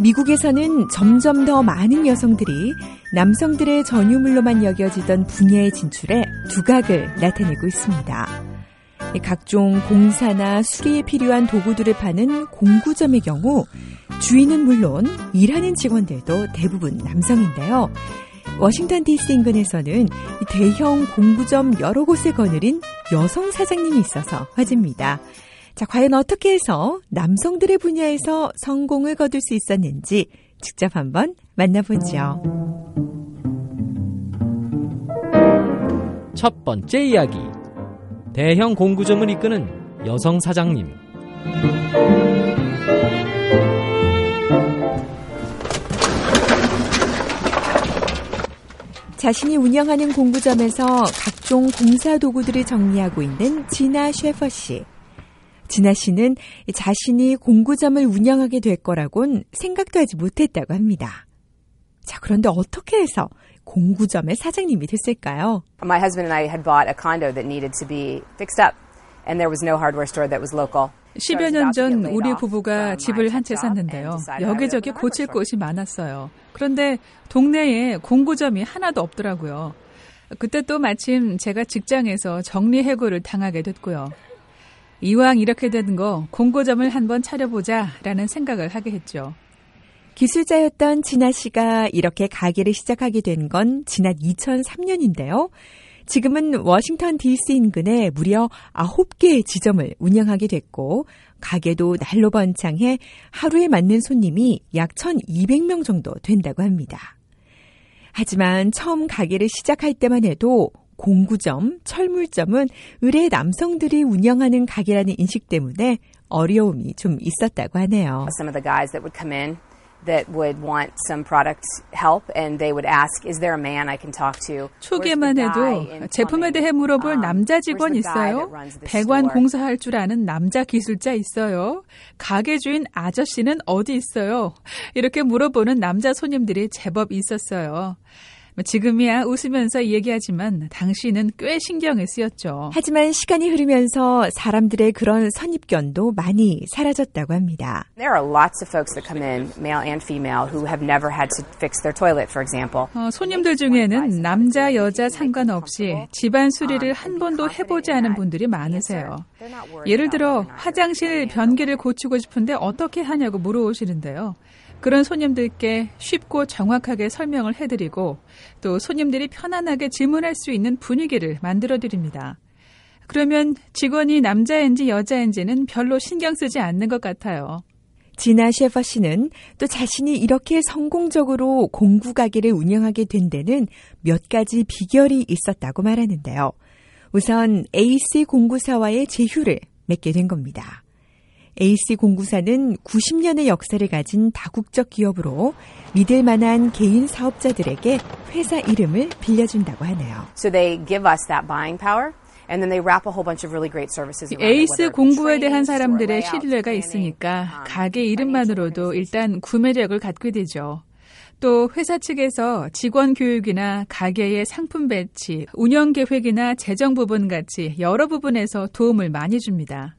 미국에서는 점점 더 많은 여성들이 남성들의 전유물로만 여겨지던 분야에 진출해 두각을 나타내고 있습니다. 각종 공사나 수리에 필요한 도구들을 파는 공구점의 경우 주인은 물론 일하는 직원들도 대부분 남성인데요. 워싱턴 DC 인근에서는 대형 공구점 여러 곳에 거느린 여성 사장님이 있어서 화제입니다. 자, 과연 어떻게 해서 남성들의 분야에서 성공을 거둘 수 있었는지 직접 한번 만나보죠. 첫 번째 이야기. 대형 공구점을 이끄는 여성 사장님. 자신이 운영하는 공구점에서 각종 공사 도구들을 정리하고 있는 지나 셰퍼 씨. 진아 씨는 자신이 공구점을 운영하게 될 거라곤 생각도 하지 못했다고 합니다. 자, 그런데 어떻게 해서 공구점의 사장님이 됐을까요? My husband and I had bought a condo that needed to be fixed up, and there was no hardware store that was local. 10여 년 전 우리 부부가 집을 한 채 샀는데요. 여기저기 고칠 곳이 많았어요. 그런데 동네에 공구점이 하나도 없더라고요. 그때 또 마침 제가 직장에서 정리 해고를 당하게 됐고요. 이왕 이렇게 된거 공구점을 한번 차려보자 라는 생각을 하게 했죠. 기술자였던 진아 씨가 이렇게 가게를 시작하게 된 건 지난 2003년인데요. 지금은 워싱턴 DC 인근에 무려 9개의 지점을 운영하게 됐고 가게도 날로 번창해 하루에 맞는 손님이 약 1,200명 정도 된다고 합니다. 하지만 처음 가게를 시작할 때만 해도 공구점, 철물점은 의뢰 남성들이 운영하는 가게라는 인식 때문에 어려움이 좀 있었다고 하네요. Some of the guys that would come in that would want some product help and they would ask is there a man I can talk to? 초기에만 해도 제품에 대해 물어볼 남자 직원 있어요? 배관 공사할 줄 아는 남자 기술자 있어요? 가게 주인 아저씨는 어디 있어요? 이렇게 물어보는 남자 손님들이 제법 있었어요. 지금이야 웃으면서 얘기하지만 당시는 꽤 신경을 쓰였죠. 하지만 시간이 흐르면서 사람들의 그런 선입견도 많이 사라졌다고 합니다. There are lots of folks that come in, male and female, who have never had to fix their toilet, for example. 어, 손님들 중에는 남자, 여자 상관없이 집안 수리를 한 번도 해보지 않은 분들이 많으세요. 예를 들어 화장실 변기를 고치고 싶은데 어떻게 하냐고 물어오시는데요. 그런 손님들께 쉽고 정확하게 설명을 해드리고 또 손님들이 편안하게 질문할 수 있는 분위기를 만들어 드립니다. 그러면 직원이 남자인지 여자인지는 별로 신경 쓰지 않는 것 같아요. 지나 셰퍼 씨는 또 자신이 이렇게 성공적으로 공구 가게를 운영하게 된 데는 몇 가지 비결이 있었다고 말하는데요. 우선 AC 공구사와의 제휴를 맺게 된 겁니다. AC 공구사는 90년의 역사를 가진 다국적 기업으로 믿을 만한 개인 사업자들에게 회사 이름을 빌려준다고 하네요. So they give us that buying power. And then they wrap a whole bunch of really great services around it, 에이스 공구에 대한 사람들의 신뢰가 있으니까 um, 가게 이름만으로도. 일단 구매력을 갖게 되죠. 또 회사 측에서 직원 교육이나 가게의 상품 배치, 운영 계획이나 재정 부분 같이 여러 부분에서 도움을 많이 줍니다.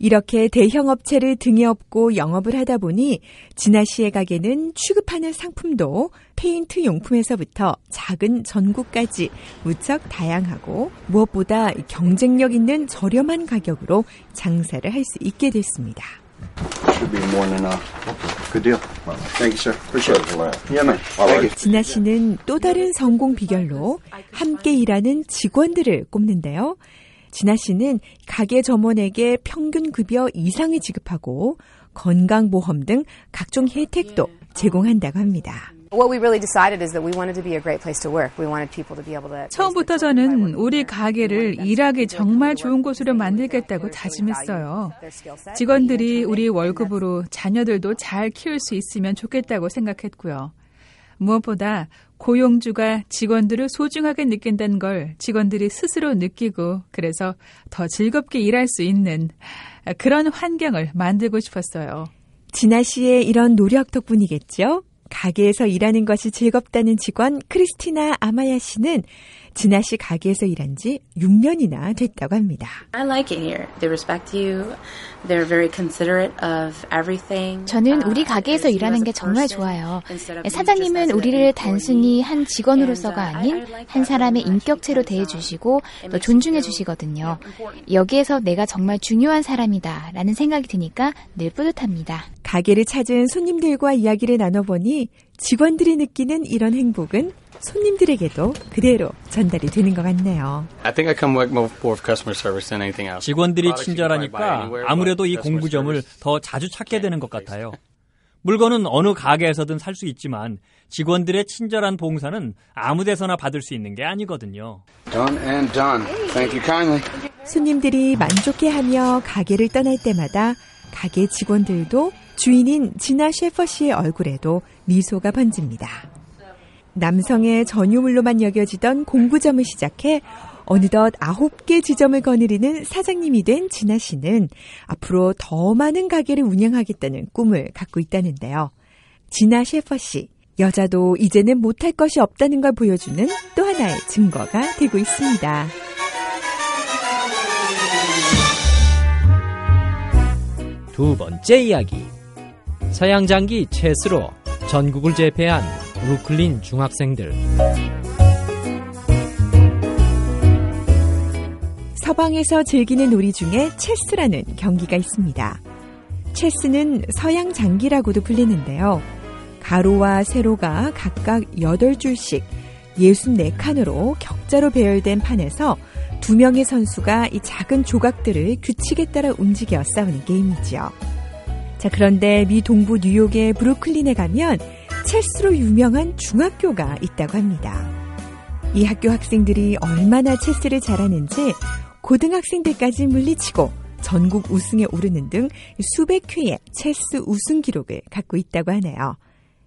이렇게 대형 업체를 등에 업고 영업을 하다 보니 진아 씨의 가게는 취급하는 상품도 페인트 용품에서부터 작은 전구까지 무척 다양하고 무엇보다 경쟁력 있는 저렴한 가격으로 장사를 할 수 있게 됐습니다. 진아 씨는 또 다른 성공 비결로 함께 일하는 직원들을 꼽는데요. 진아 씨는 가게 점원에게 평균 급여 이상을 지급하고 건강보험 등 각종 혜택도 제공한다고 합니다. What we really decided is that we wanted to be a great place to work. We wanted people to be able to. 처음부터 저는 우리 가게를 일하기 정말 좋은 곳으로 만들겠다고 다짐했어요. 직원들이 우리 월급으로 자녀들도 잘 키울 수 있으면 좋겠다고 생각했고요. 무엇보다 고용주가 직원들을 소중하게 느낀다는 걸 직원들이 스스로 느끼고 그래서 더 즐겁게 일할 수 있는 그런 환경을 만들고 싶었어요. 진아 씨의 이런 노력 덕분이겠죠? 가게에서 일하는 것이 즐겁다는 직원 크리스티나 아마야 씨는 진아 씨 가게에서 일한 지 6년이나 됐다고 합니다. I like it here. They respect you. They're very considerate of everything. 저는 우리 가게에서 일하는 게 정말 좋아요. 사장님은 우리를 단순히 한 직원으로서가 아닌 한 사람의 인격체로 대해주시고 또 존중해주시거든요. 여기에서 내가 정말 중요한 사람이다 라는 생각이 드니까 늘 뿌듯합니다. 가게를 찾은 손님들과 이야기를 나눠보니 직원들이 느끼는 이런 행복은 손님들에게도 그대로 전달이 되는 것 같네요. 직원들이 친절하니까 아무래도 이 공구점을 더 자주 찾게 되는 것 같아요. 물건은 어느 가게에서든 살 수 있지만 직원들의 친절한 봉사는 아무 데서나 받을 수 있는 게 아니거든요. 손님들이 만족해하며 가게를 떠날 때마다 가게 직원들도 주인인 진아 셰퍼 씨의 얼굴에도 미소가 번집니다. 남성의 전유물로만 여겨지던 공구점을 시작해 어느덧 아홉 개 지점을 거느리는 사장님이 된 진아 씨는 앞으로 더 많은 가게를 운영하겠다는 꿈을 갖고 있다는데요. 진아 셰퍼 씨, 여자도 이제는 못할 것이 없다는 걸 보여주는 또 하나의 증거가 되고 있습니다. 두 번째 이야기. 서양 장기 체스로 전국을 제패한 브루클린 중학생들. 서방에서 즐기는 놀이 중에 체스라는 경기가 있습니다. 체스는 서양 장기라고도 불리는데요. 가로와 세로가 각각 8줄씩 64칸으로 격자로 배열된 판에서 두 명의 선수가 이 작은 조각들을 규칙에 따라 움직여 싸우는 게임이지요. 자, 그런데 미 동부 뉴욕의 브루클린에 가면 체스로 유명한 중학교가 있다고 합니다. 이 학교 학생들이 얼마나 체스를 잘하는지 고등학생들까지 물리치고 전국 우승에 오르는 등 수백 회의 체스 우승 기록을 갖고 있다고 하네요.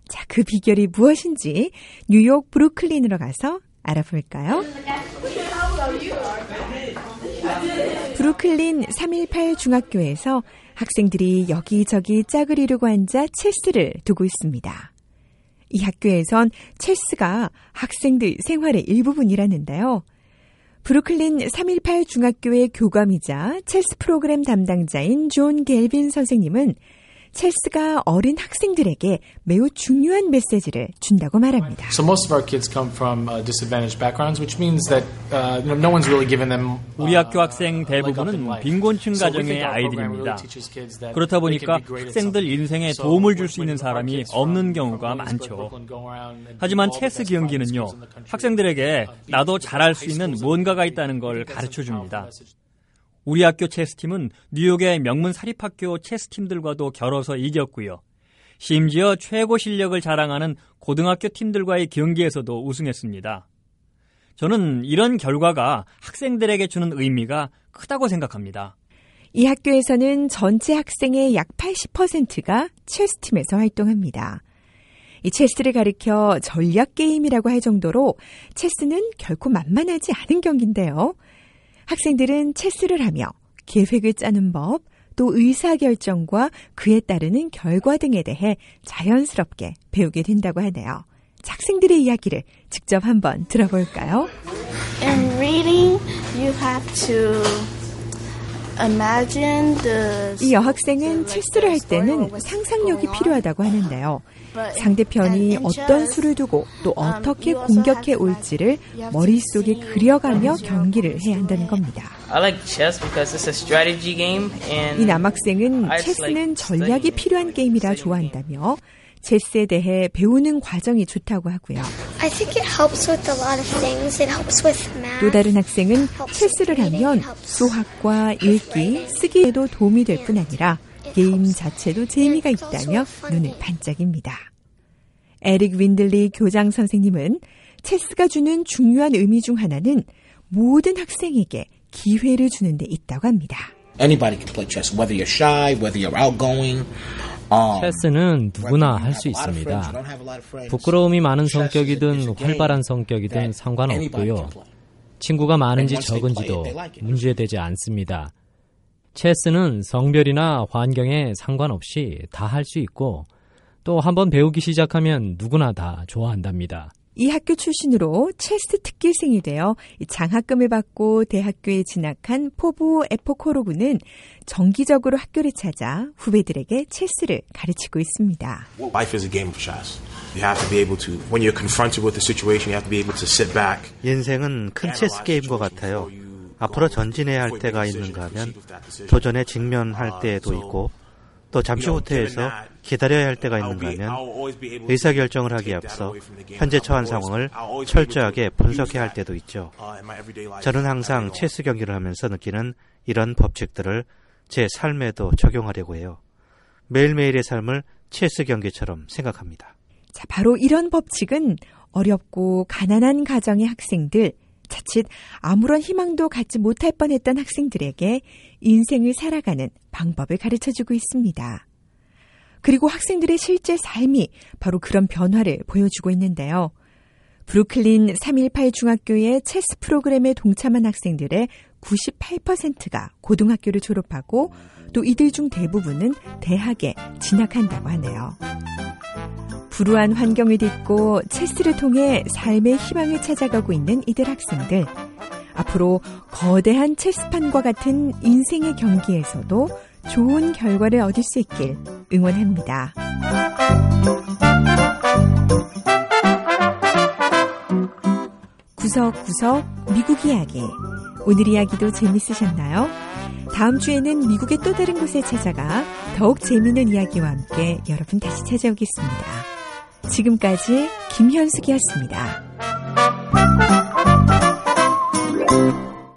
자, 그 비결이 무엇인지 뉴욕 브루클린으로 가서 알아볼까요? 브루클린 318 중학교에서 학생들이 여기저기 짝을 이루고 앉아 체스를 두고 있습니다. 이 학교에선 체스가 학생들 생활의 일부분이라는데요. 브루클린 318 중학교의 교감이자 체스 프로그램 담당자인 존 겔빈 선생님은 체스가 어린 학생들에게 매우 중요한 메시지를 준다고 말합니다. So most of our kids come from uh, disadvantaged backgrounds, which means that uh, you know, no one's really given them. 우리 학교 학생 대부분은 빈곤층 가정의 아이들입니다. 그렇다 보니까 학생들 인생에 도움을 줄 수 있는 사람이 없는 경우가 많죠. 하지만 체스 경기는요, 학생들에게 나도 잘할 수 있는 무언가가 있다는 걸 가르쳐 줍니다. 우리 학교 체스팀은 뉴욕의 명문 사립학교 체스팀들과도 겨뤄서 이겼고요. 심지어 최고 실력을 자랑하는 고등학교 팀들과의 경기에서도 우승했습니다. 저는 이런 결과가 학생들에게 주는 의미가 크다고 생각합니다. 이 학교에서는 전체 학생의 약 80%가 체스팀에서 활동합니다. 이 체스를 가리켜 전략 게임이라고 할 정도로 체스는 결코 만만하지 않은 경기인데요. 학생들은 체스를 하며 계획을 짜는 법, 또 의사결정과 그에 따르는 결과 등에 대해 자연스럽게 배우게 된다고 하네요. 학생들의 이야기를 직접 한번 들어볼까요? In reading, you have to 이 여학생은 체스를 할 때는 상상력이 필요하다고 하는데요. 상대편이 어떤 수를 두고 또 어떻게 공격해 올지를 머릿속에 그려가며 경기를 해야 한다는 겁니다. 이 남학생은 체스는 전략이 필요한 게임이라 좋아한다며 체스에 대해 배우는 과정이 좋다고 하고요. 또 다른 학생은 체스를 하면 수학과 읽기, 쓰기에도 도움이 될 뿐 아니라 게임 자체도 재미가 있다며 눈을 반짝입니다. 에릭 윈들리 교장 선생님은 체스가 주는 중요한 의미 중 하나는 모든 학생에게 기회를 주는 데 있다고 합니다. Anybody can play chess, whether you're shy, whether you're outgoing. 체스는 누구나 할 수 있습니다. 부끄러움이 많은 성격이든 활발한 성격이든 상관없고요. 친구가 많은지 적은지도 문제되지 않습니다. 체스는 성별이나 환경에 상관없이 다 할 수 있고 또 한번 배우기 시작하면 누구나 다 좋아한답니다. 이 학교 출신으로 체스 특기생이 되어 장학금을 받고 대학교에 진학한 포부 에포코로군은 정기적으로 학교를 찾아 후배들에게 체스를 가르치고 있습니다. Life is a game of chess. You have to be able to, when you're confronted with a situation, you have to be able to sit back. 인생은 큰 체스 게임과 같아요. 앞으로 전진해야 할 때가 있는가 하면 도전에 직면할 때도 있고 또 잠시 후퇴해서 기다려야 할 때가 있는가 하면 의사결정을 하기에 앞서 현재 처한 상황을 철저하게 분석해야 할 때도 있죠. 저는 항상 체스 경기를 하면서 느끼는 이런 법칙들을 제 삶에도 적용하려고 해요. 매일매일의 삶을 체스 경기처럼 생각합니다. 자, 바로 이런 법칙은 어렵고 가난한 가정의 학생들, 자칫 아무런 희망도 갖지 못할 뻔했던 학생들에게 인생을 살아가는 방법을 가르쳐 주고 있습니다. 그리고 학생들의 실제 삶이 바로 그런 변화를 보여주고 있는데요. 브루클린 318 중학교의 체스 프로그램에 동참한 학생들의 98%가 고등학교를 졸업하고 또 이들 중 대부분은 대학에 진학한다고 하네요. 불우한 환경을 딛고 체스를 통해 삶의 희망을 찾아가고 있는 이들 학생들. 앞으로 거대한 체스판과 같은 인생의 경기에서도 좋은 결과를 얻을 수 있길 응원합니다. 구석구석 미국 이야기. 오늘 이야기도 재밌으셨나요? 다음 주에는 미국의 또 다른 곳에 찾아가 더욱 재미있는 이야기와 함께 여러분 다시 찾아오겠습니다. 지금까지 김현숙이었습니다.